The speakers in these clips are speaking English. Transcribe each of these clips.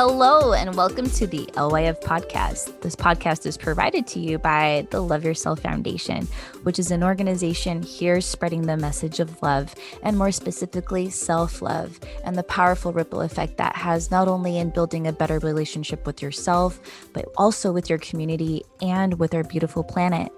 Hello, and welcome to the LYF podcast. This podcast is provided to you by the Love Yourself Foundation, which is an organization here spreading the message of love and more specifically, self love and the powerful ripple effect that has not only in building a better relationship with yourself, but also with your community and with our beautiful planet.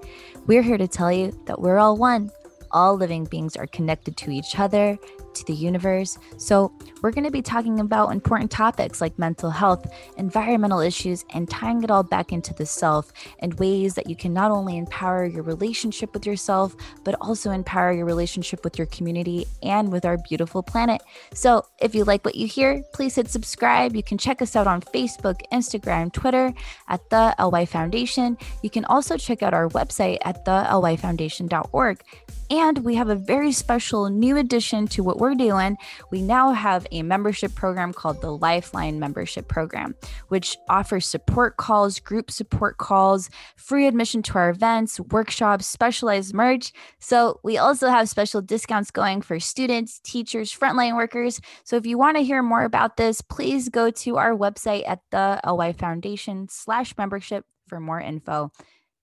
We're here to tell you that we're all one. All living beings are connected to each other to the universe. So, we're going to be talking about important topics like mental health, environmental issues, and tying it all back into the self and ways that you can not only empower your relationship with yourself, but also empower your relationship with your community and with our beautiful planet. So, if you like what you hear, please hit subscribe. You can check us out on Facebook, Instagram, Twitter at the LY Foundation. You can also check out our website at thelyfoundation.org. And we have a very special new addition to what we're doing. We now have a membership program called the Lifeline Membership Program, which offers support calls, group support calls, free admission to our events, workshops, specialized merch. So we also have special discounts going for students, teachers, frontline workers. So if you want to hear more about this, please go to our website at the LY Foundation slash membership for more info.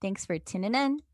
Thanks for tuning in.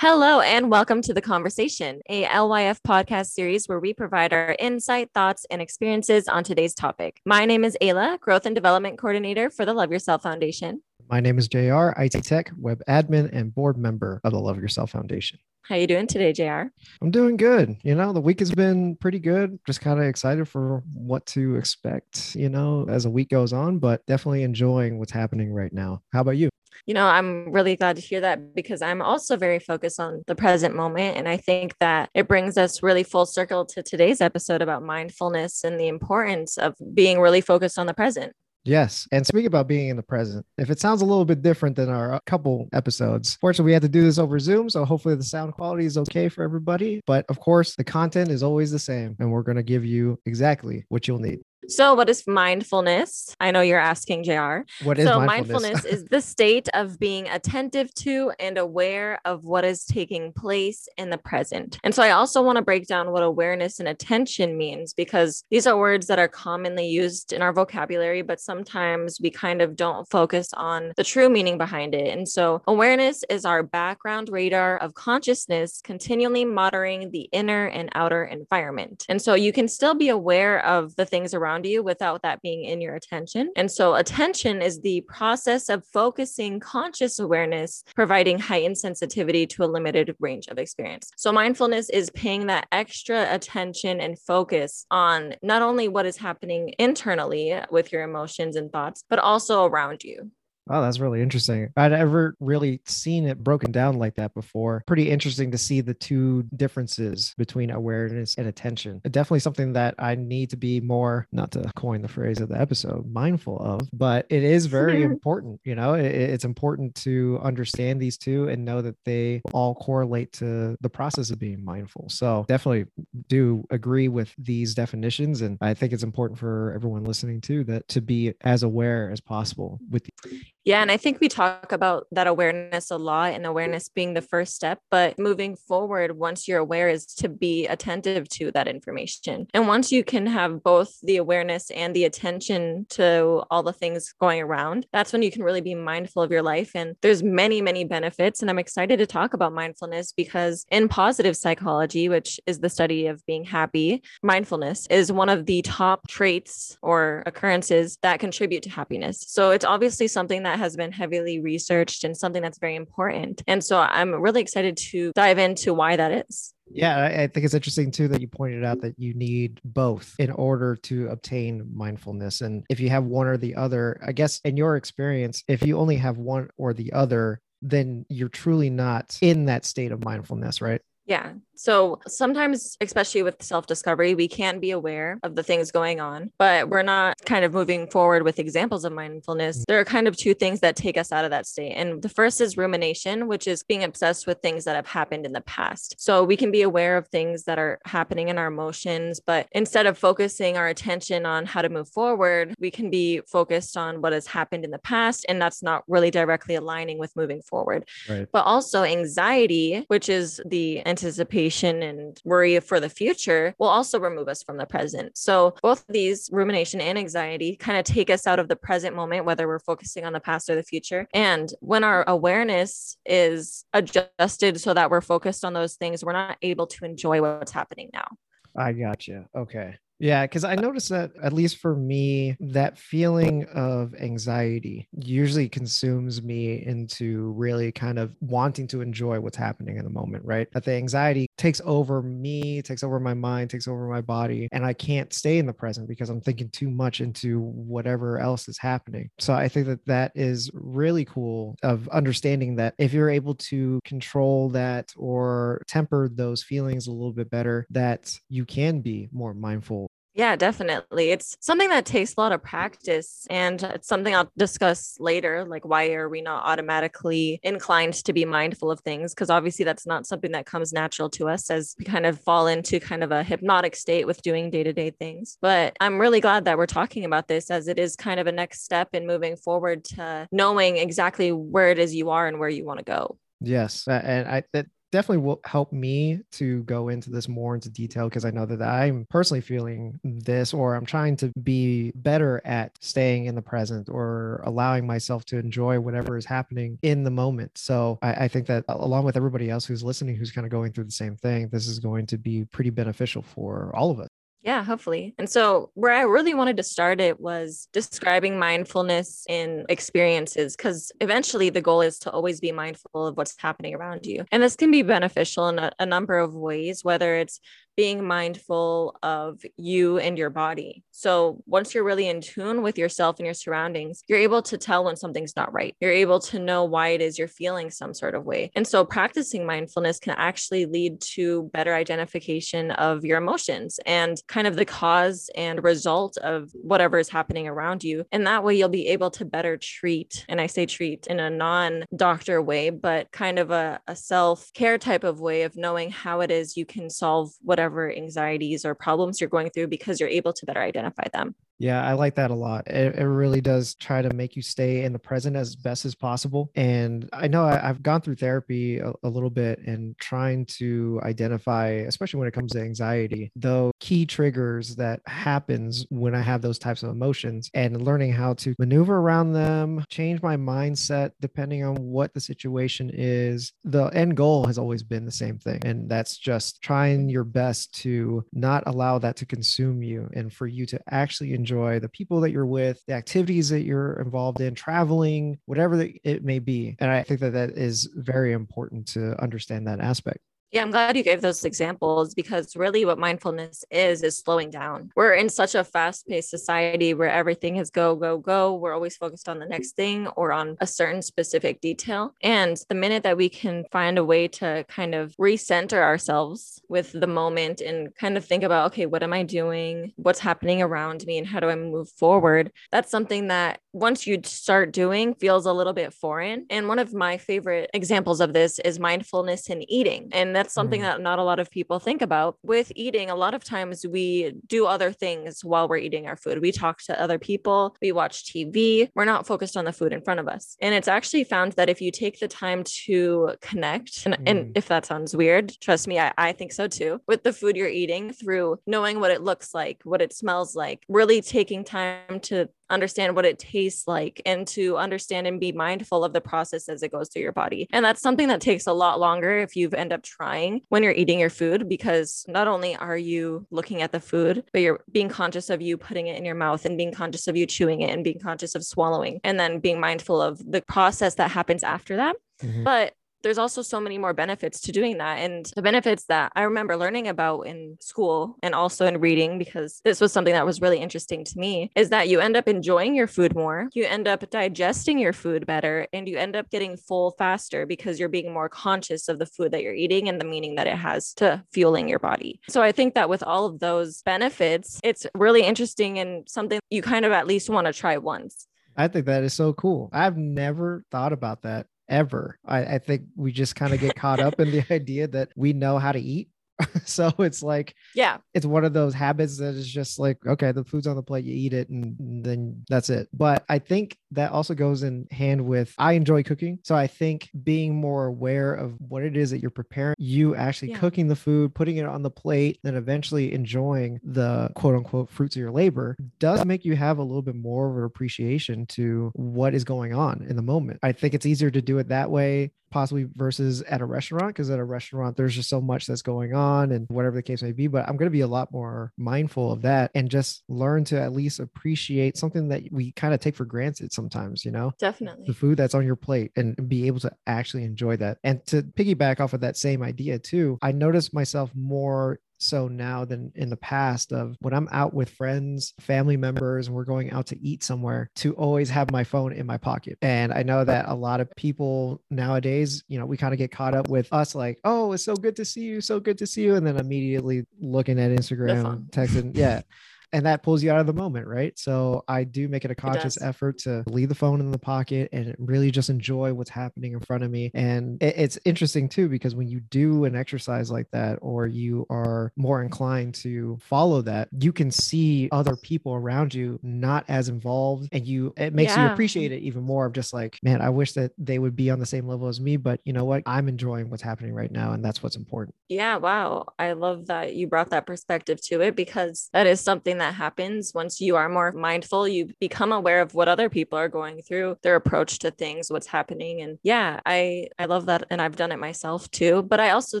Hello, and welcome to The Conversation, a LYF podcast series where we provide our insight, thoughts, and experiences on today's topic. My name is Ayla, Growth and Development Coordinator for the Love Yourself Foundation. My name is JR, IT Tech, Web Admin, and Board Member of the Love Yourself Foundation. How you doing today, JR? I'm doing good. You know, the week has been pretty good. Just kind of excited for what to expect, you know, as a week goes on, but definitely enjoying what's happening right now. How about you? You know, I'm really glad to hear that because I'm also very focused on the present moment. And I think that it brings us really full circle to today's episode about mindfulness and the importance of being really focused on the present. Yes. And speaking about being in the present, if it sounds a little bit different than our uh, couple episodes, fortunately, we had to do this over Zoom. So hopefully the sound quality is okay for everybody. But of course, the content is always the same. And we're going to give you exactly what you'll need. So, what is mindfulness? I know you're asking, JR. What is so, mindfulness? mindfulness is the state of being attentive to and aware of what is taking place in the present. And so, I also want to break down what awareness and attention means because these are words that are commonly used in our vocabulary, but sometimes we kind of don't focus on the true meaning behind it. And so, awareness is our background radar of consciousness, continually monitoring the inner and outer environment. And so, you can still be aware of the things around around you without that being in your attention. And so, attention is the process of focusing conscious awareness, providing heightened sensitivity to a limited range of experience. So, mindfulness is paying that extra attention and focus on not only what is happening internally with your emotions and thoughts, but also around you. Oh, that's really interesting. I'd never really seen it broken down like that before. Pretty interesting to see the two differences between awareness and attention. Definitely something that I need to be more, not to coin the phrase of the episode, mindful of, but it is very important. You know, it, it's important to understand these two and know that they all correlate to the process of being mindful. So definitely do agree with these definitions. And I think it's important for everyone listening too that to be as aware as possible with the- yeah, and I think we talk about that awareness a lot and awareness being the first step. But moving forward, once you're aware, is to be attentive to that information. And once you can have both the awareness and the attention to all the things going around, that's when you can really be mindful of your life. And there's many, many benefits. And I'm excited to talk about mindfulness because in positive psychology, which is the study of being happy, mindfulness is one of the top traits or occurrences that contribute to happiness. So it's obviously something that has been heavily researched and something that's very important. And so I'm really excited to dive into why that is. Yeah, I think it's interesting too that you pointed out that you need both in order to obtain mindfulness. And if you have one or the other, I guess in your experience, if you only have one or the other, then you're truly not in that state of mindfulness, right? Yeah. So sometimes, especially with self discovery, we can be aware of the things going on, but we're not kind of moving forward with examples of mindfulness. Mm. There are kind of two things that take us out of that state. And the first is rumination, which is being obsessed with things that have happened in the past. So we can be aware of things that are happening in our emotions, but instead of focusing our attention on how to move forward, we can be focused on what has happened in the past. And that's not really directly aligning with moving forward. Right. But also anxiety, which is the anticipation and worry for the future will also remove us from the present. So both these rumination and anxiety kind of take us out of the present moment, whether we're focusing on the past or the future. And when our awareness is adjusted so that we're focused on those things, we're not able to enjoy what's happening now. I gotcha. Okay. Yeah, because I noticed that at least for me, that feeling of anxiety usually consumes me into really kind of wanting to enjoy what's happening in the moment, right? That the anxiety takes over me, takes over my mind, takes over my body, and I can't stay in the present because I'm thinking too much into whatever else is happening. So I think that that is really cool of understanding that if you're able to control that or temper those feelings a little bit better, that you can be more mindful yeah, definitely. It's something that takes a lot of practice and it's something I'll discuss later. Like, why are we not automatically inclined to be mindful of things? Because obviously, that's not something that comes natural to us as we kind of fall into kind of a hypnotic state with doing day to day things. But I'm really glad that we're talking about this as it is kind of a next step in moving forward to knowing exactly where it is you are and where you want to go. Yes, and I that definitely will help me to go into this more into detail because I know that I'm personally feeling this or I'm trying to be better at staying in the present or allowing myself to enjoy whatever is happening in the moment. So I, I think that along with everybody else who's listening, who's kind of going through the same thing, this is going to be pretty beneficial for all of us. Yeah, hopefully. And so, where I really wanted to start it was describing mindfulness in experiences, because eventually the goal is to always be mindful of what's happening around you. And this can be beneficial in a, a number of ways, whether it's being mindful of you and your body. So once you're really in tune with yourself and your surroundings, you're able to tell when something's not right. You're able to know why it is you're feeling some sort of way. And so practicing mindfulness can actually lead to better identification of your emotions and kind of the cause and result of whatever is happening around you. And that way you'll be able to better treat, and I say treat in a non doctor way, but kind of a, a self care type of way of knowing how it is you can solve whatever whatever anxieties or problems you're going through because you're able to better identify them. Yeah, I like that a lot. It, it really does try to make you stay in the present as best as possible. And I know I, have gone through therapy a, a, little bit and trying to identify, especially when it comes to anxiety, the key triggers that happens when I have those types of emotions and learning how to maneuver around them, change my mindset depending on what the situation is. The end goal has always been the same thing. And that's just trying your best to not allow that to consume you and for you to actually enjoy enjoy, the people that you're with, the activities that you're involved in, traveling, whatever it may be. And I think that that is very important to understand that aspect. Yeah, I'm glad you gave those examples because really what mindfulness is is slowing down. We're in such a fast-paced society where everything is go go go. We're always focused on the next thing or on a certain specific detail. And the minute that we can find a way to kind of recenter ourselves with the moment and kind of think about okay, what am I doing? What's happening around me and how do I move forward? That's something that once you start doing feels a little bit foreign. And one of my favorite examples of this is mindfulness in eating. And that's something mm. that not a lot of people think about. With eating, a lot of times we do other things while we're eating our food. We talk to other people, we watch TV, we're not focused on the food in front of us. And it's actually found that if you take the time to connect, and, mm. and if that sounds weird, trust me, I, I think so too, with the food you're eating through knowing what it looks like, what it smells like, really taking time to understand what it tastes like and to understand and be mindful of the process as it goes through your body. And that's something that takes a lot longer if you end up trying when you're eating your food, because not only are you looking at the food, but you're being conscious of you putting it in your mouth and being conscious of you chewing it and being conscious of swallowing and then being mindful of the process that happens after that. Mm-hmm. But there's also so many more benefits to doing that. And the benefits that I remember learning about in school and also in reading, because this was something that was really interesting to me, is that you end up enjoying your food more, you end up digesting your food better, and you end up getting full faster because you're being more conscious of the food that you're eating and the meaning that it has to fueling your body. So I think that with all of those benefits, it's really interesting and something you kind of at least want to try once. I think that is so cool. I've never thought about that ever. I, I think we just kind of get caught up in the idea that we know how to eat. so it's like, yeah, it's one of those habits that is just like, okay, the food's on the plate, you eat it, and then that's it. But I think that also goes in hand with I enjoy cooking. So I think being more aware of what it is that you're preparing, you actually Yeah. cooking the food, putting it on the plate, then eventually enjoying the quote unquote fruits of your labor does make you have a little bit more of an appreciation to what is going on in the moment. I think it's easier to do it that way possibly versus at a restaurant because at a restaurant there's just so much that's going on and whatever the case may be but i'm going to be a lot more mindful of that and just learn to at least appreciate something that we kind of take for granted sometimes you know Definitely. the food that's on your plate and be able to actually enjoy that. And to piggyback off of that same idea too, I notice myself more so now than in the past of when I'm out with friends, family members, and we're going out to eat somewhere to always have my phone in my pocket. And I know that a lot of people nowadays, you know, we kind of get caught up with us like, oh, it's so good to see you, so good to see you. And then immediately looking at Instagram, texting, yeah. And that pulls you out of the moment, right? So I do make it a conscious does. effort to leave the phone in the pocket and really just enjoy what's happening in front of me. And it's interesting too, because when you do an exercise like that, or you are more inclined to follow that, you can see other people around you not as involved. And you, it makes you appreciate it even more of just like, man, I wish that they would be on the same level as me. But you know what? I'm enjoying what's happening right now. And that's what's important. Yeah, wow. I love that you brought that perspective to it because that is something that happens once you are more mindful. You become aware of what other people are going through, their approach to things, what's happening. And yeah, I I love that and I've done it myself too. But I also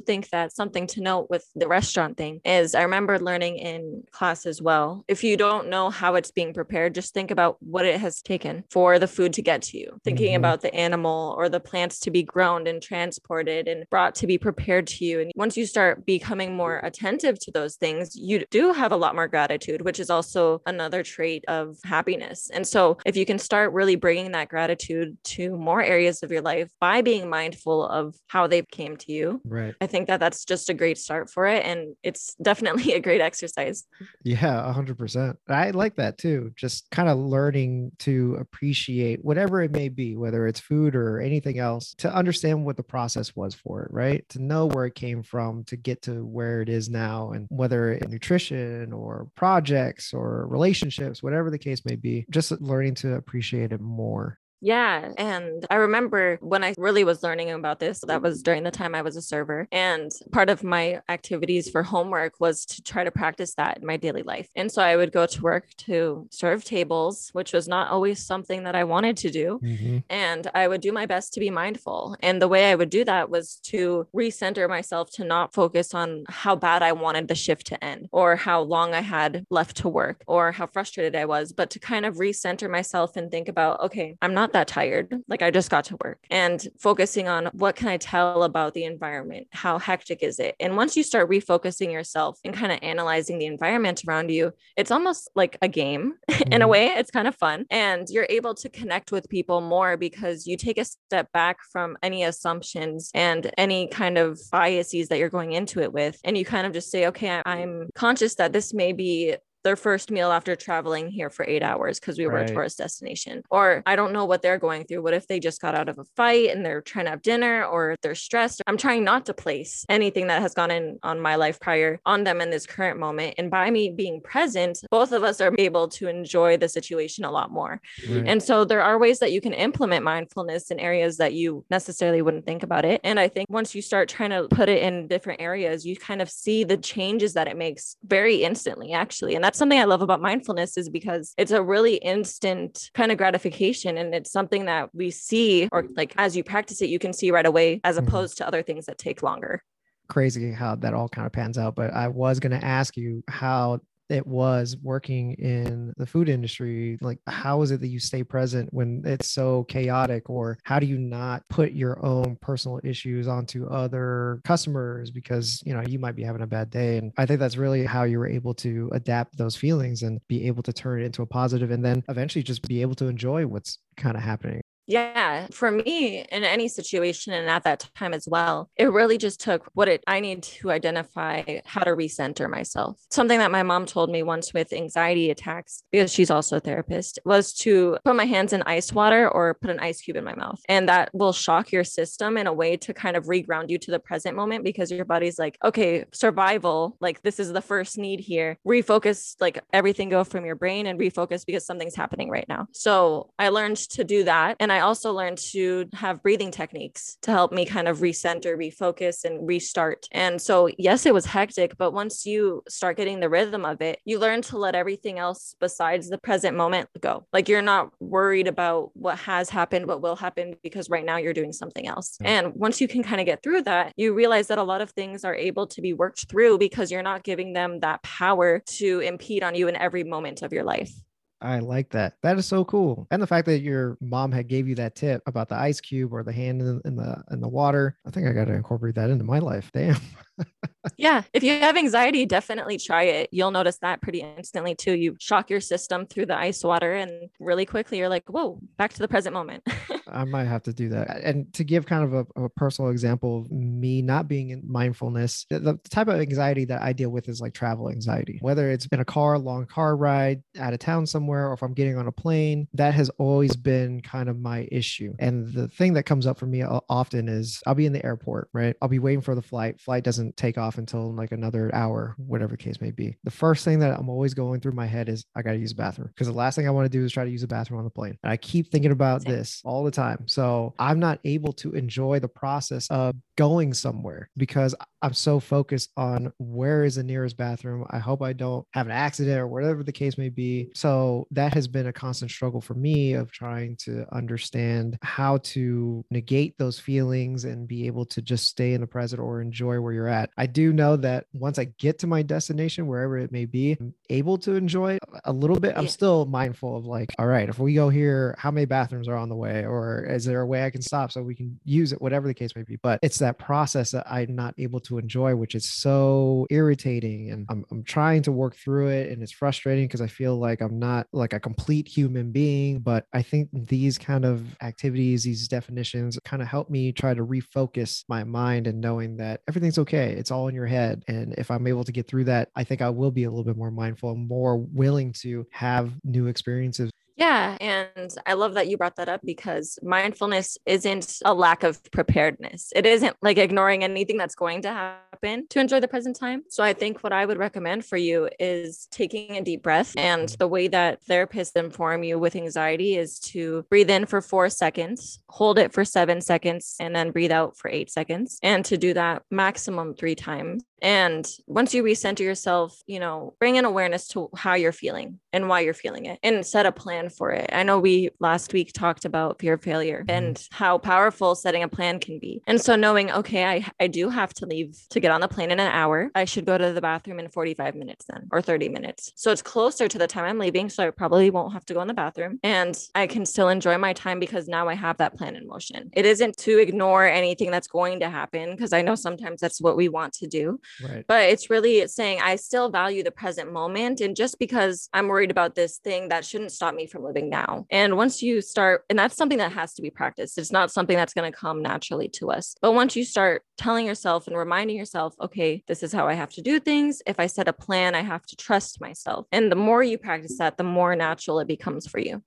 think that something to note with the restaurant thing is I remember learning in class as well. If you don't know how it's being prepared, just think about what it has taken for the food to get to you. Thinking Mhm. about the animal or the plants to be grown and transported and brought to be prepared to you. And once you start becoming more attentive to those things, you do have a lot more gratitude, which is also another trait of happiness. And so, if you can start really bringing that gratitude to more areas of your life by being mindful of how they came to you, Right. I think that that's just a great start for it. And it's definitely a great exercise. Yeah, a hundred percent. I like that too. Just kind of learning to appreciate whatever it may be, whether it's food or anything else, to understand what the process was for it, right? To know where it came from to get to where it is now, and whether it's nutrition or projects or relationships, whatever the case may be, just learning to appreciate it more. Yeah. And I remember when I really was learning about this, that was during the time I was a server. And part of my activities for homework was to try to practice that in my daily life. And so I would go to work to serve tables, which was not always something that I wanted to do. Mm-hmm. And I would do my best to be mindful. And the way I would do that was to recenter myself to not focus on how bad I wanted the shift to end or how long I had left to work or how frustrated I was, but to kind of recenter myself and think about, okay, I'm not that tired. Like I just got to work and focusing on what can I tell about the environment? How hectic is it? And once you start refocusing yourself and kind of analyzing the environment around you, it's almost like a game in a Mhm. way. It's kind of fun. And you're able to connect with people more because you take a step back from any assumptions and any kind of biases that you're going into it with. And you kind of just say, okay, I'm conscious that this may be their first meal after traveling here for eight hours because we were Right. a tourist destination. Or I don't know what they're going through. What if they just got out of a fight and they're trying to have dinner or they're stressed? I'm trying not to place anything that has gone in on my life prior on them in this current moment. And by me being present, both of us are able to enjoy the situation a lot more. Right. And so there are ways that you can implement mindfulness in areas that you necessarily wouldn't think about it. And I think once you start trying to put it in different areas, you kind of see the changes that it makes very instantly, actually. And that's something I love about mindfulness is because it's a really instant kind of gratification. And it's something that we see, or like as you practice it, you can see right away, as Mhm. opposed to other things that take longer. crazy how that all kind of pans out. But I was going to ask you how it was working in the food industry. Like, how is it that you stay present when it's so chaotic? Or how do you not put your own personal issues onto other customers because, you know, you might be having a bad day? And I think that's really how you were able to adapt those feelings and be able to turn it into a positive and then eventually just be able to enjoy what's kind of happening. Yeah, for me in any situation and at that time as well, it really just took what it I need to identify how to recenter myself. Something that my mom told me once with anxiety attacks because she's also a therapist was to put my hands in ice water or put an ice cube in my mouth. And that will shock your system in a way to kind of reground you to the present moment because your body's like, okay, survival, like this is the first need here. Refocus like everything go from your brain and refocus because something's happening right now. So, I learned to do that and I I also learned to have breathing techniques to help me kind of recenter, refocus, and restart. And so, yes, it was hectic, but once you start getting the rhythm of it, you learn to let everything else besides the present moment go. Like you're not worried about what has happened, what will happen, because right now you're doing something else. And once you can kind of get through that, you realize that a lot of things are able to be worked through because you're not giving them that power to impede on you in every moment of your life. I like that. That is so cool. And the fact that your mom had gave you that tip about the ice cube or the hand in, the in the water. I think I got to incorporate that into my life. Damn. yeah. If you have anxiety, definitely try it. You'll notice that pretty instantly too. You shock your system through the ice water and really quickly you're like, whoa, back to the present moment. I might have to do that. And to give kind of a, a personal example of me not being in mindfulness, the, the, type of anxiety that I deal with is like travel anxiety, whether it's in a car, long car ride, out of town somewhere, or if I'm getting on a plane, that has always been kind of my issue. And the thing that comes up for me often is I'll be in the airport, right? I'll be waiting for the flight. Flight doesn't take off until like another hour, whatever the case may be. The first thing that I'm always going through my head is I got to use a bathroom because the last thing I want to do is try to use a bathroom on the plane. And I keep thinking about Same. this all the time. So I'm not able to enjoy the process of going somewhere because I'm so focused on where is the nearest bathroom. I hope I don't have an accident or whatever the case may be. So that has been a constant struggle for me of trying to understand how to negate those feelings and be able to just stay in the present or enjoy where you're at. I do know that once I get to my destination, wherever it may be, I'm able to enjoy a little bit. I'm yeah. still mindful of like, all right, if we go here, how many bathrooms are on the way? Or is there a way I can stop so we can use it, whatever the case may be? But it's that process that I'm not able to to enjoy, which is so irritating. And I'm, I'm trying to work through it. And it's frustrating because I feel like I'm not like a complete human being. But I think these kind of activities, these definitions kind of help me try to refocus my mind and knowing that everything's okay. It's all in your head. And if I'm able to get through that, I think I will be a little bit more mindful and more willing to have new experiences yeah. And I love that you brought that up because mindfulness isn't a lack of preparedness. It isn't like ignoring anything that's going to happen to enjoy the present time. So I think what I would recommend for you is taking a deep breath. And the way that therapists inform you with anxiety is to breathe in for four seconds, hold it for seven seconds, and then breathe out for eight seconds. And to do that maximum three times. And once you recenter yourself, you know, bring an awareness to how you're feeling and why you're feeling it and set a plan for it. I know we last week talked about fear of failure mm-hmm. and how powerful setting a plan can be. And so knowing, okay, I, I do have to leave to get on the plane in an hour. I should go to the bathroom in 45 minutes then or 30 minutes. So it's closer to the time I'm leaving. So I probably won't have to go in the bathroom and I can still enjoy my time because now I have that plan in motion. It isn't to ignore anything that's going to happen because I know sometimes that's what we want to do Right. But it's really saying I still value the present moment. And just because I'm worried about this thing, that shouldn't stop me from living now. And once you start, and that's something that has to be practiced, it's not something that's going to come naturally to us. But once you start telling yourself and reminding yourself, okay, this is how I have to do things. If I set a plan, I have to trust myself. And the more you practice that, the more natural it becomes for you.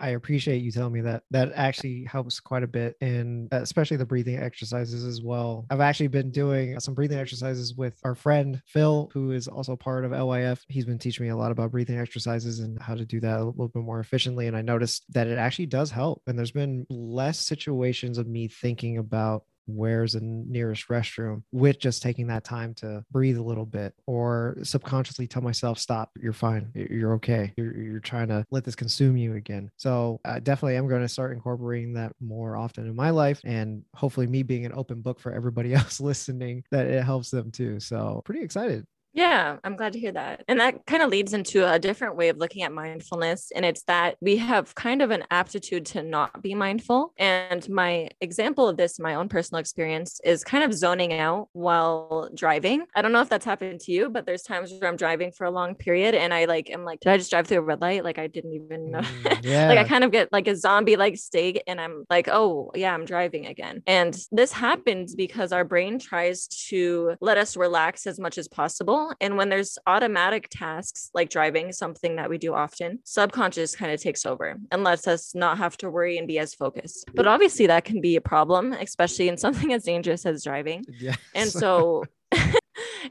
I appreciate you telling me that. That actually helps quite a bit and especially the breathing exercises as well. I've actually been doing some breathing exercises with our friend Phil, who is also part of LYF. He's been teaching me a lot about breathing exercises and how to do that a little bit more efficiently. And I noticed that it actually does help. And there's been less situations of me thinking about where's the nearest restroom with just taking that time to breathe a little bit or subconsciously tell myself stop you're fine you're okay. You're, you're trying to let this consume you again. So definitely, i definitely am going to start incorporating that more often in my life and hopefully me being an open book for everybody else listening that it helps them too. So pretty excited Yeah, I'm glad to hear that. And that kind of leads into a different way of looking at mindfulness. And it's that we have kind of an aptitude to not be mindful. And my example of this, my own personal experience, is kind of zoning out while driving. I don't know if that's happened to you, but there's times where I'm driving for a long period and I like, am like, did I just drive through a red light? Like I didn't even know. Mm, yeah. like I kind of get like a zombie like state and I'm like, oh, yeah, I'm driving again. And this happens because our brain tries to let us relax as much as possible and when there's automatic tasks like driving, something that we do often, subconscious kind of takes over and lets us not have to worry and be as focused. But obviously, that can be a problem, especially in something as dangerous as driving. Yes. And so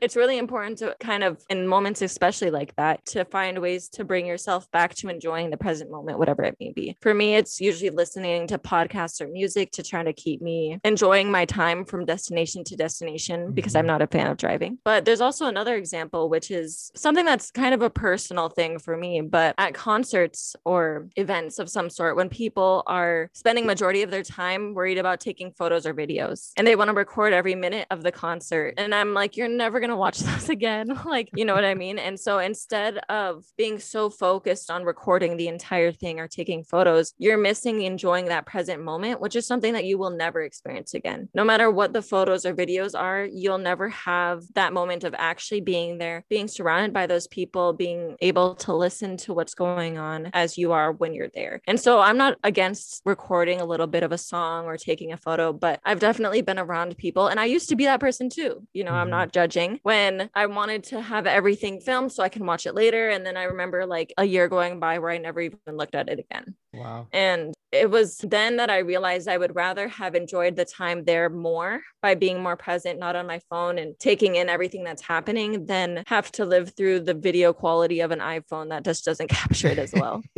it's really important to kind of in moments especially like that to find ways to bring yourself back to enjoying the present moment whatever it may be for me it's usually listening to podcasts or music to try to keep me enjoying my time from destination to destination because i'm Mhm. not a fan of driving but there's also another example which is something that's kind of a personal thing for me but at concerts or events of some sort when people are spending majority of their time worried about taking photos or videos and they want to record every minute of the concert and i'm like you're never going to watch those again like you know what i mean? And so instead of being so focused on recording the entire thing or taking photos you're missing enjoying that present moment which is something that you will never experience again. No matter what the photos or videos are you'll never have that moment of actually being there being surrounded by those people being able to listen to what's going on as you are when you're there. And so i'm not against recording a little bit of a song or taking a photo but i've definitely been around people and i used to be that person too you know i'm Mhm. not judging when i wanted to have everything filmed so i can watch it later. And then i remember like a year going by where i never even looked at it again Wow. and it was then that I realized I would rather have enjoyed the time there more by being more present, not on my phone and taking in everything that's happening, than have to live through the video quality of an iPhone that just doesn't capture it as well.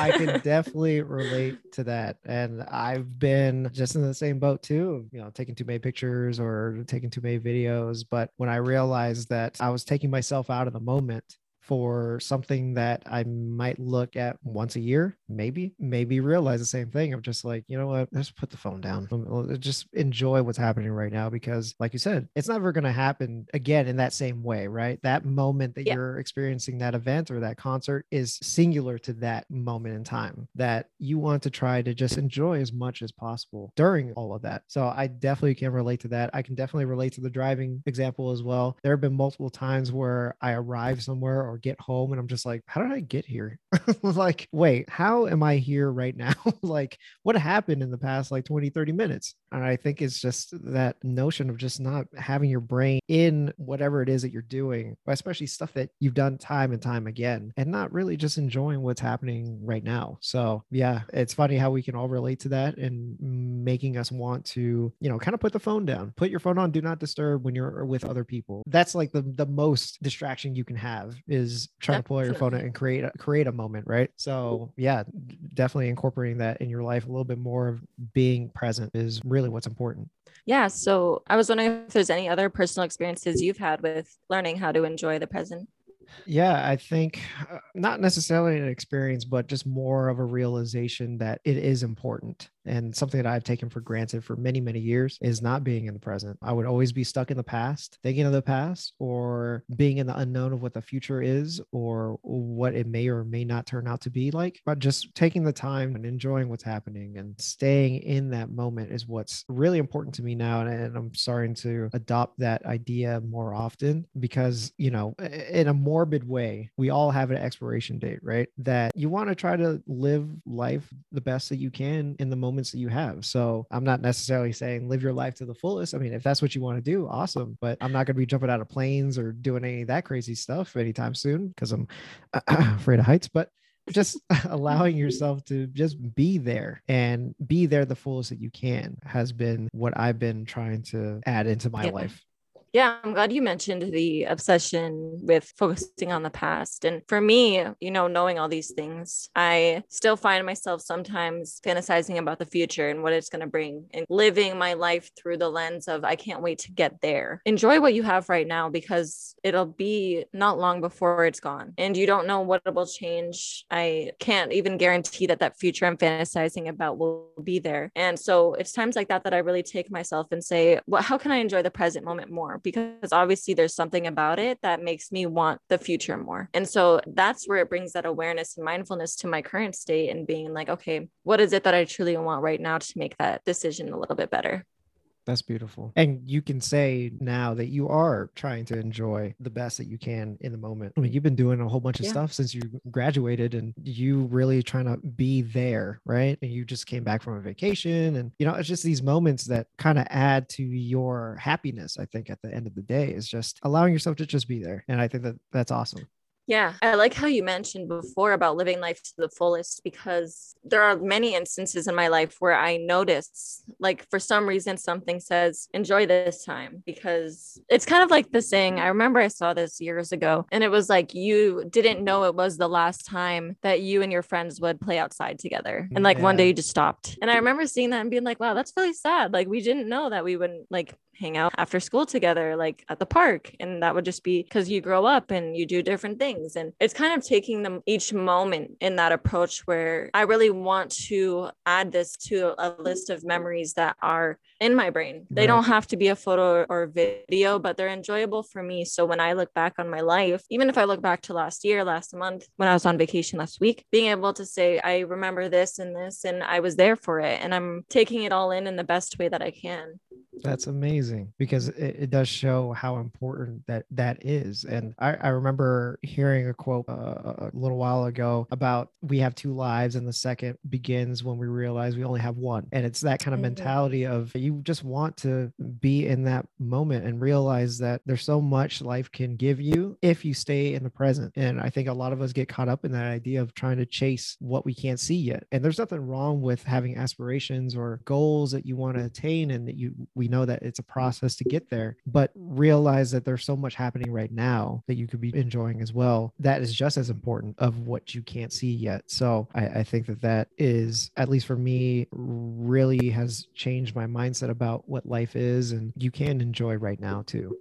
I can definitely relate to that. And I've been just in the same boat too, you know, taking too many pictures or taking too many videos. But when I realized that I was taking myself out of the moment for something that I might look at once a year, maybe, maybe realize the same thing of just like, you know what, let's put the phone down. Just enjoy what's happening right now because, like you said, it's never going to happen again in that same way, right? That moment that Yeah. you're experiencing that event or that concert is singular to that moment in time that you want to try to just enjoy as much as possible during all of that. So I definitely can relate to that. I can definitely relate to the driving example as well. There have been multiple times where I arrive somewhere or get home and I'm just like, how did I get here? like, wait, how am I here right now? like, what happened in the past like 20, 30 minutes? And I think it's just that notion of just not having your brain in whatever it is that you're doing, especially stuff that you've done time and time again, and not really just enjoying what's happening right now. So, yeah, it's funny how we can all relate to that and making us want to, you know, kind of put the phone down, put your phone on, do not disturb when you're with other people. That's like the, the most distraction you can have is trying to pull out your phone and create a, create a moment, right? So, yeah, definitely incorporating that in your life a little bit more of being present is really what's important. Yeah. So I was wondering if there's any other personal experiences you've had with learning how to enjoy the present. Yeah, I think uh, not necessarily an experience, but just more of a realization that it is important. And something that I've taken for granted for many, many years is not being in the present. I would always be stuck in the past, thinking of the past, or being in the unknown of what the future is, or what it may or may not turn out to be like. But just taking the time and enjoying what's happening and staying in that moment is what's really important to me now. And, and I'm starting to adopt that idea more often because, you know, in a morbid way, we all have an expiration date, right? That you want to try to live life the best that you can in the moments that you have. So I'm not necessarily saying live your life to the fullest. I mean, if that's what you want to do, awesome. But I'm not going to be jumping out of planes or doing any of that crazy stuff anytime soon because I'm afraid of heights. But just allowing yourself to just be there and be there the fullest that you can has been what I've been trying to add into my Yeah. life. Yeah, I'm glad you mentioned the obsession with focusing on the past. And for me, you know, knowing all these things, I still find myself sometimes fantasizing about the future and what it's going to bring and living my life through the lens of, I can't wait to get there. Enjoy what you have right now because it'll be not long before it's gone. And you don't know what it will change. I can't even guarantee that that future I'm fantasizing about will be there. And so it's times like that that I really take myself and say, well, how can I enjoy the present moment more? Because obviously there's something about it that makes me want the future more. And so that's where it brings that awareness and mindfulness to my current state and being like, okay, what is it that I truly want right now to make that decision a little bit better? That's beautiful. And you can say now that you are trying to enjoy the best that you can in the moment. I mean, you've been doing a whole bunch of yeah. stuff since you graduated and you really trying to be there, right? And you just came back from a vacation. And, you know, it's just these moments that kind of add to your happiness, I think, at the end of the day, is just allowing yourself to just be there. And I think that that's awesome. Yeah, I like how you mentioned before about living life to the fullest because there are many instances in my life where I notice, like, for some reason, something says, enjoy this time because it's kind of like the saying. I remember I saw this years ago, and it was like, you didn't know it was the last time that you and your friends would play outside together. And like yeah. one day you just stopped. And I remember seeing that and being like, wow, that's really sad. Like, we didn't know that we wouldn't like hang out after school together, like at the park. And that would just be because you grow up and you do different things. And it's kind of taking them each moment in that approach where I really want to add this to a list of memories that are in my brain. They right. don't have to be a photo or video, but they're enjoyable for me. So when I look back on my life, even if I look back to last year, last month, when I was on vacation last week, being able to say, I remember this and this, and I was there for it, and I'm taking it all in in the best way that I can. That's amazing because it, it does show how important that that is. And I, I remember hearing a quote uh, a little while ago about we have two lives, and the second begins when we realize we only have one. And it's that kind of mm-hmm. mentality of you just want to be in that moment and realize that there's so much life can give you if you stay in the present. And I think a lot of us get caught up in that idea of trying to chase what we can't see yet. And there's nothing wrong with having aspirations or goals that you want to attain and that you we know that it's a process to get there, but realize that there's so much happening right now that you could be enjoying as well. That is just as important of what you can't see yet. So I, I think that that is, at least for me, really has changed my mindset about what life is and you can enjoy right now too.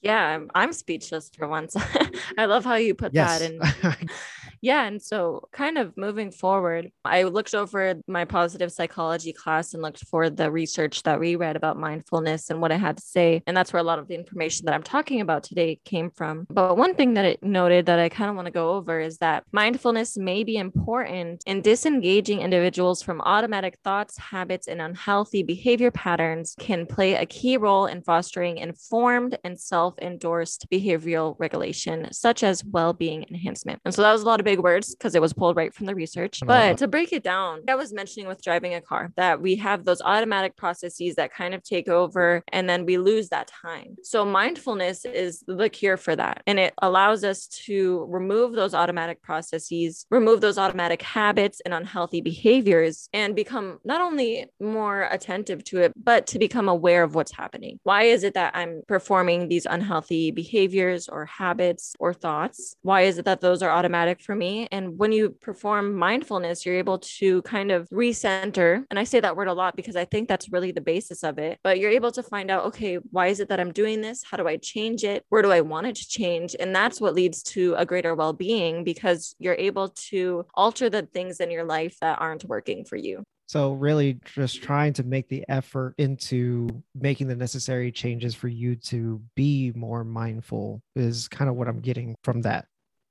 Yeah, I'm, I'm speechless for once. I love how you put yes. that in. yeah. And so, kind of moving forward, I looked over my positive psychology class and looked for the research that we read about mindfulness and what it had to say. And that's where a lot of the information that I'm talking about today came from. But one thing that it noted that I kind of want to go over is that mindfulness may be important in disengaging individuals from automatic thoughts, habits, and unhealthy behavior patterns, can play a key role in fostering informed and self endorsed behavioral regulation, such as well being enhancement. And so that was a lot of big words because it was pulled right from the research. Uh-huh. But to break it down, I was mentioning with driving a car that we have those automatic processes that kind of take over and then we lose that time. So mindfulness is the cure for that. And it allows us to remove those automatic processes, remove those automatic habits and unhealthy behaviors, and become not only more attentive to it, but to become aware of what's happening. Why is it that I'm performing these unhealthy behaviors or habits or thoughts? Why is it that those are automatic for me? And when you perform mindfulness, you're able to kind of recenter. And I say that word a lot because I think that's really the basis of it. But you're able to find out, okay, why is it that I'm doing this? How do I change it? Where do I want it to change? And that's what leads to a greater well being because you're able to alter the things in your life that aren't working for you. So, really, just trying to make the effort into making the necessary changes for you to be more mindful is kind of what I'm getting from that.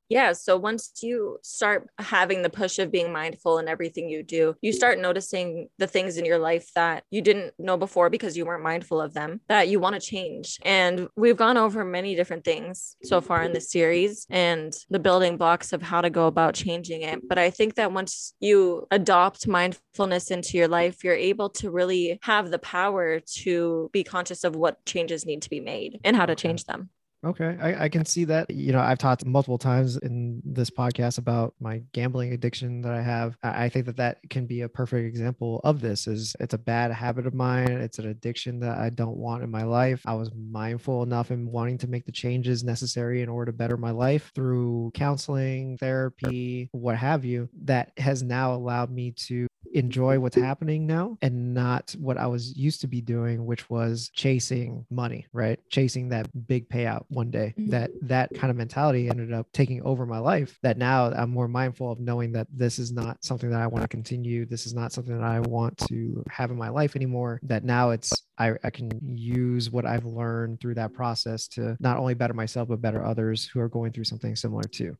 Yeah. So once you start having the push of being mindful in everything you do, you start noticing the things in your life that you didn't know before because you weren't mindful of them that you want to change. And we've gone over many different things so far in the series and the building blocks of how to go about changing it. But I think that once you adopt mindfulness into your life, you're able to really have the power to be conscious of what changes need to be made and how to change them. Okay, I, I, can see that. You know, I've talked multiple times in this podcast about my gambling addiction that I have. I think that that can be a perfect example of this. Is it's a bad habit of mine. It's an addiction that I don't want in my life. I was mindful enough in wanting to make the changes necessary in order to better my life through counseling, therapy, what have you. That has now allowed me to enjoy what's happening now and not what I was used to be doing, which was chasing money, right? Chasing that big payout one day Mhm. that that kind of mentality ended up taking over my life that now i'm more mindful of knowing that this is not something that i want to continue this is not something that i want to have in my life anymore that now it's I, I can use what I've learned through that process to not only better myself, but better others who are going through something similar too.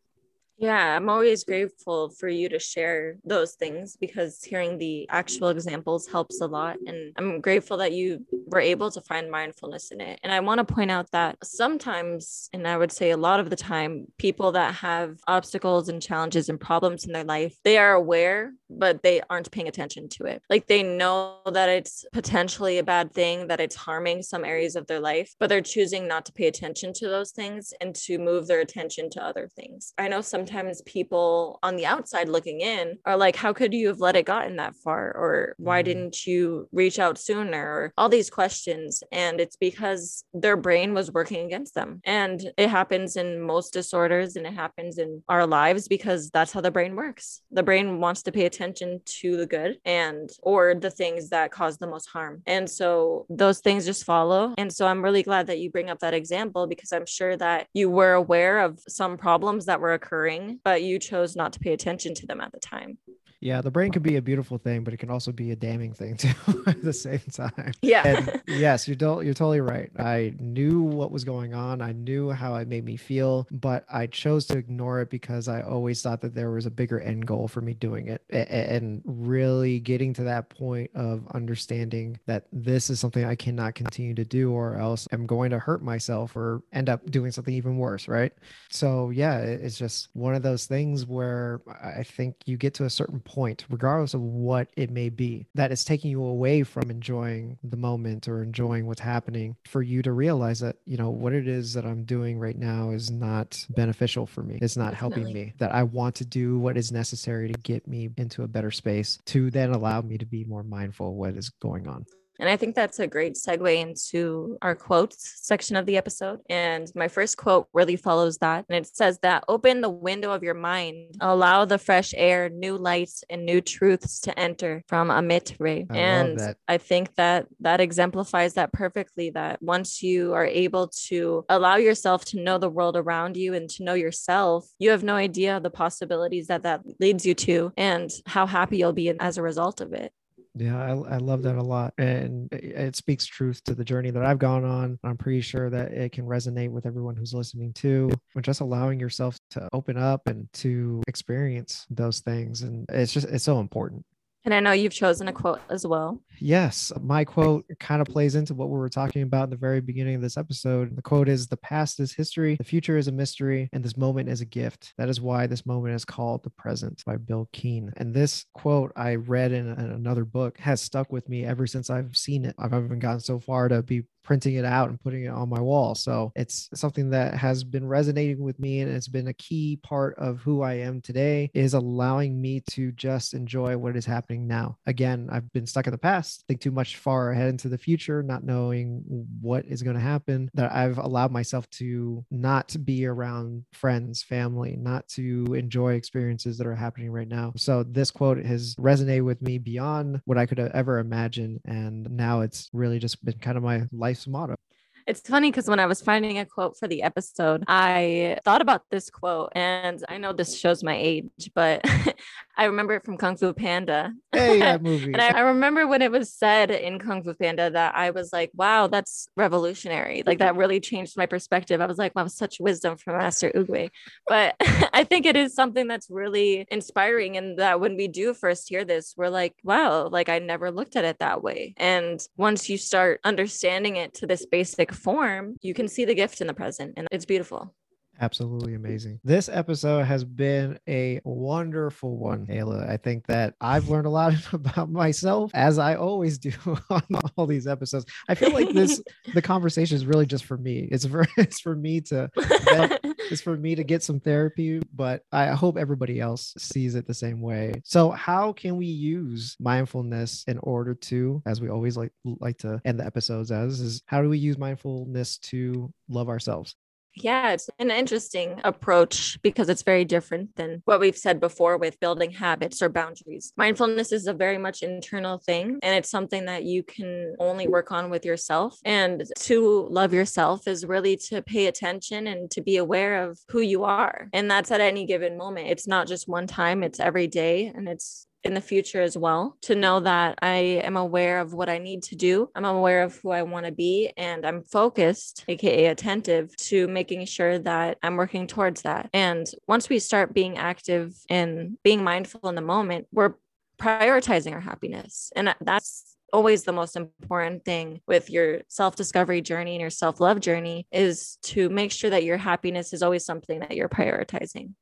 Yeah, I'm always grateful for you to share those things because hearing the actual examples helps a lot. And I'm grateful that you were able to find mindfulness in it. And I want to point out that sometimes, and I would say a lot of the time, people that have obstacles and challenges and problems in their life, they are aware, but they aren't paying attention to it. Like they know that it's potentially a bad thing, that it's harming some areas of their life, but they're choosing not to pay attention to those things and to move their attention to other things. I know some sometimes people on the outside looking in are like, how could you have let it gotten that far? Or why Mhm. didn't you reach out sooner? Or all these questions. And it's because their brain was working against them. And it happens in most disorders and it happens in our lives because that's how the brain works. The brain wants to pay attention to the good and or the things that cause the most harm. And so those things just follow. And so I'm really glad that you bring up that example because I'm sure that you were aware of some problems that were occurring but you chose not to pay attention to them at the time. Yeah, the brain can be a beautiful thing, but it can also be a damning thing too at the same time. Yeah. And yes, you're do- you're totally right. I knew what was going on. I knew how it made me feel, but I chose to ignore it because I always thought that there was a bigger end goal for me doing it. And really getting to that point of understanding that this is something I cannot continue to do or else I'm going to hurt myself or end up doing something even worse, right? So yeah, it's just one of those things where I think you get to a certain point, regardless of what it may be, that is taking you away from enjoying the moment or enjoying what's happening for you to realize that, you know, what it is that I'm doing right now is not beneficial for me. It's not helping me. That I want to do what is necessary to get me into a better space to then allow me to be more mindful of what is going on. And I think that's a great segue into our quotes section of the episode. And my first quote really follows that. And it says that open the window of your mind, allow the fresh air, new lights, and new truths to enter from Amit Ray. I and. I think that that exemplifies that perfectly. That once you are able to allow yourself to know the world around you and to know yourself, you have no idea the possibilities that that leads you to and how happy you'll be as a result of it. Yeah, I, I love that a lot. And it, it speaks truth to the journey that I've gone on. I'm pretty sure that it can resonate with everyone who's listening too. But just allowing yourself to open up and to experience those things. And it's just, it's so important. And I know you've chosen a quote as well. Yes, my quote kind of plays into what we were talking about in the very beginning of this episode. The quote is The past is history, the future is a mystery, and this moment is a gift. That is why this moment is called the present by Bil Keane. And this quote I read in, in another book has stuck with me ever since I've seen it. I've even gotten so far to be printing it out and putting it on my wall. So it's something that has been resonating with me and it's been a key part of who I am today is allowing me to just enjoy what is happening now. Again, I've been stuck in the past, think too much far ahead into the future, not knowing what is going to happen, that I've allowed myself to not be around friends, family, not to enjoy experiences that are happening right now. So this quote has resonated with me beyond what I could have ever imagined. And now it's really just been kind of my life's motto. It's funny because when I was finding a quote for the episode, I thought about this quote, and I know this shows my age, but I remember it from Kung Fu Panda. Hey, that movie. And I, I remember when it was said in Kung Fu Panda that I was like, wow, that's revolutionary. Like that really changed my perspective. I was like, wow, such wisdom from Master Oogway. But I think it is something that's really inspiring. And that when we do first hear this, we're like, wow, like I never looked at it that way. And once you start understanding it to this basic form, you can see the gift in the present. And it's beautiful. Absolutely mm. amazing. This episode has been a wonderful one, Ayla. I think that I've learned a lot about myself, as I always do on all these episodes. I feel like this the conversation is really just for me. It's for it's for me to it's for me to get some therapy, but I hope everybody else sees it the same way. So, how can we use mindfulness in order to, as we always like like to end the episodes as, is how do we use mindfulness to love ourselves? Yeah, it's an interesting approach because it's very different than what we've said before with building habits or boundaries. Mindfulness is a very much internal thing, and it's something that you can only work on with yourself. And to love yourself is really to pay attention and to be aware of who you are. And that's at any given moment. It's not just one time, it's every day, and it's in the future as well to know that I am aware of what I need to do. I'm aware of who I want to be and I'm focused, aka attentive to making sure that I'm working towards that. And once we start being active and being mindful in the moment, we're prioritizing our happiness. And that's always the most important thing with your self discovery journey and your self love journey is to make sure that your happiness is always something that you're prioritizing.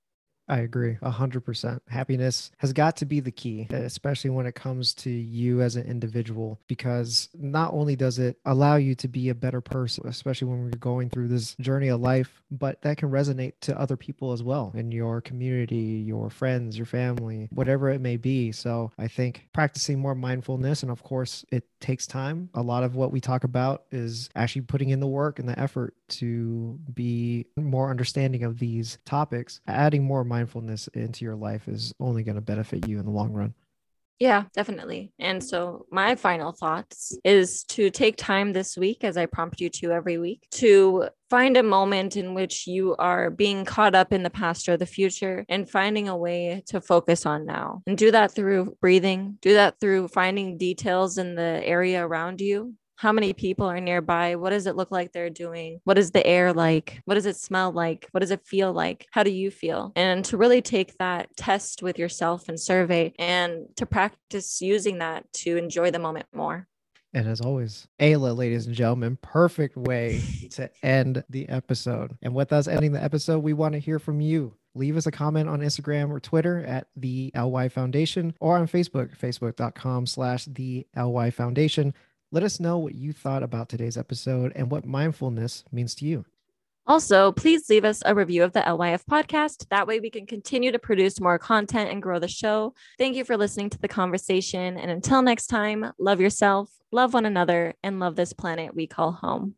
I agree a hundred percent. Happiness has got to be the key, especially when it comes to you as an individual, because not only does it allow you to be a better person, especially when we're going through this journey of life, but that can resonate to other people as well in your community, your friends, your family, whatever it may be. So I think practicing more mindfulness, and of course, it takes time. A lot of what we talk about is actually putting in the work and the effort to be more understanding of these topics, adding more mindfulness into your life is only going to benefit you in the long run. Yeah, definitely. And so, my final thoughts is to take time this week, as I prompt you to every week, to find a moment in which you are being caught up in the past or the future and finding a way to focus on now. And do that through breathing, do that through finding details in the area around you how many people are nearby? What does it look like they're doing? What is the air like? What does it smell like? What does it feel like? How do you feel? And to really take that test with yourself and survey and to practice using that to enjoy the moment more. And as always, Ayla, ladies and gentlemen, perfect way to end the episode. And with us ending the episode, we want to hear from you. Leave us a comment on Instagram or Twitter at the LY Foundation or on Facebook, facebook.com slash the LY Foundation. Let us know what you thought about today's episode and what mindfulness means to you. Also, please leave us a review of the LYF podcast. That way, we can continue to produce more content and grow the show. Thank you for listening to the conversation. And until next time, love yourself, love one another, and love this planet we call home.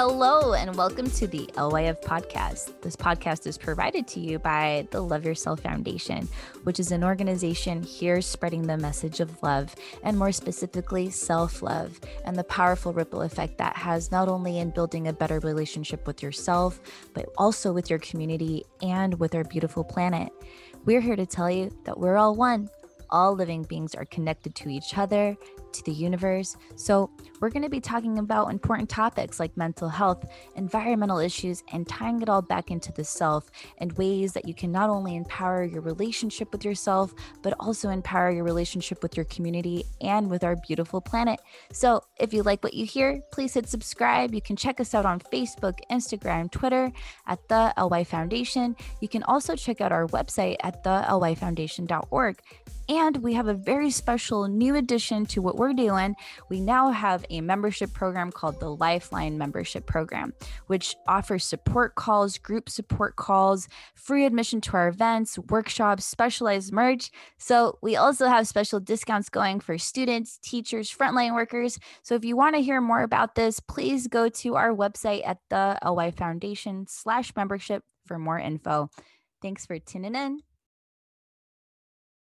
Hello, and welcome to the LYF podcast. This podcast is provided to you by the Love Yourself Foundation, which is an organization here spreading the message of love and more specifically self love and the powerful ripple effect that has not only in building a better relationship with yourself, but also with your community and with our beautiful planet. We're here to tell you that we're all one. All living beings are connected to each other to the universe. So, we're going to be talking about important topics like mental health, environmental issues, and tying it all back into the self and ways that you can not only empower your relationship with yourself, but also empower your relationship with your community and with our beautiful planet. So, if you like what you hear, please hit subscribe. You can check us out on Facebook, Instagram, Twitter at the LY Foundation. You can also check out our website at thelyfoundation.org. And we have a very special new addition to what we're doing. We now have a membership program called the Lifeline Membership Program, which offers support calls, group support calls, free admission to our events, workshops, specialized merch. So we also have special discounts going for students, teachers, frontline workers. So if you want to hear more about this, please go to our website at the LY Foundation slash membership for more info. Thanks for tuning in.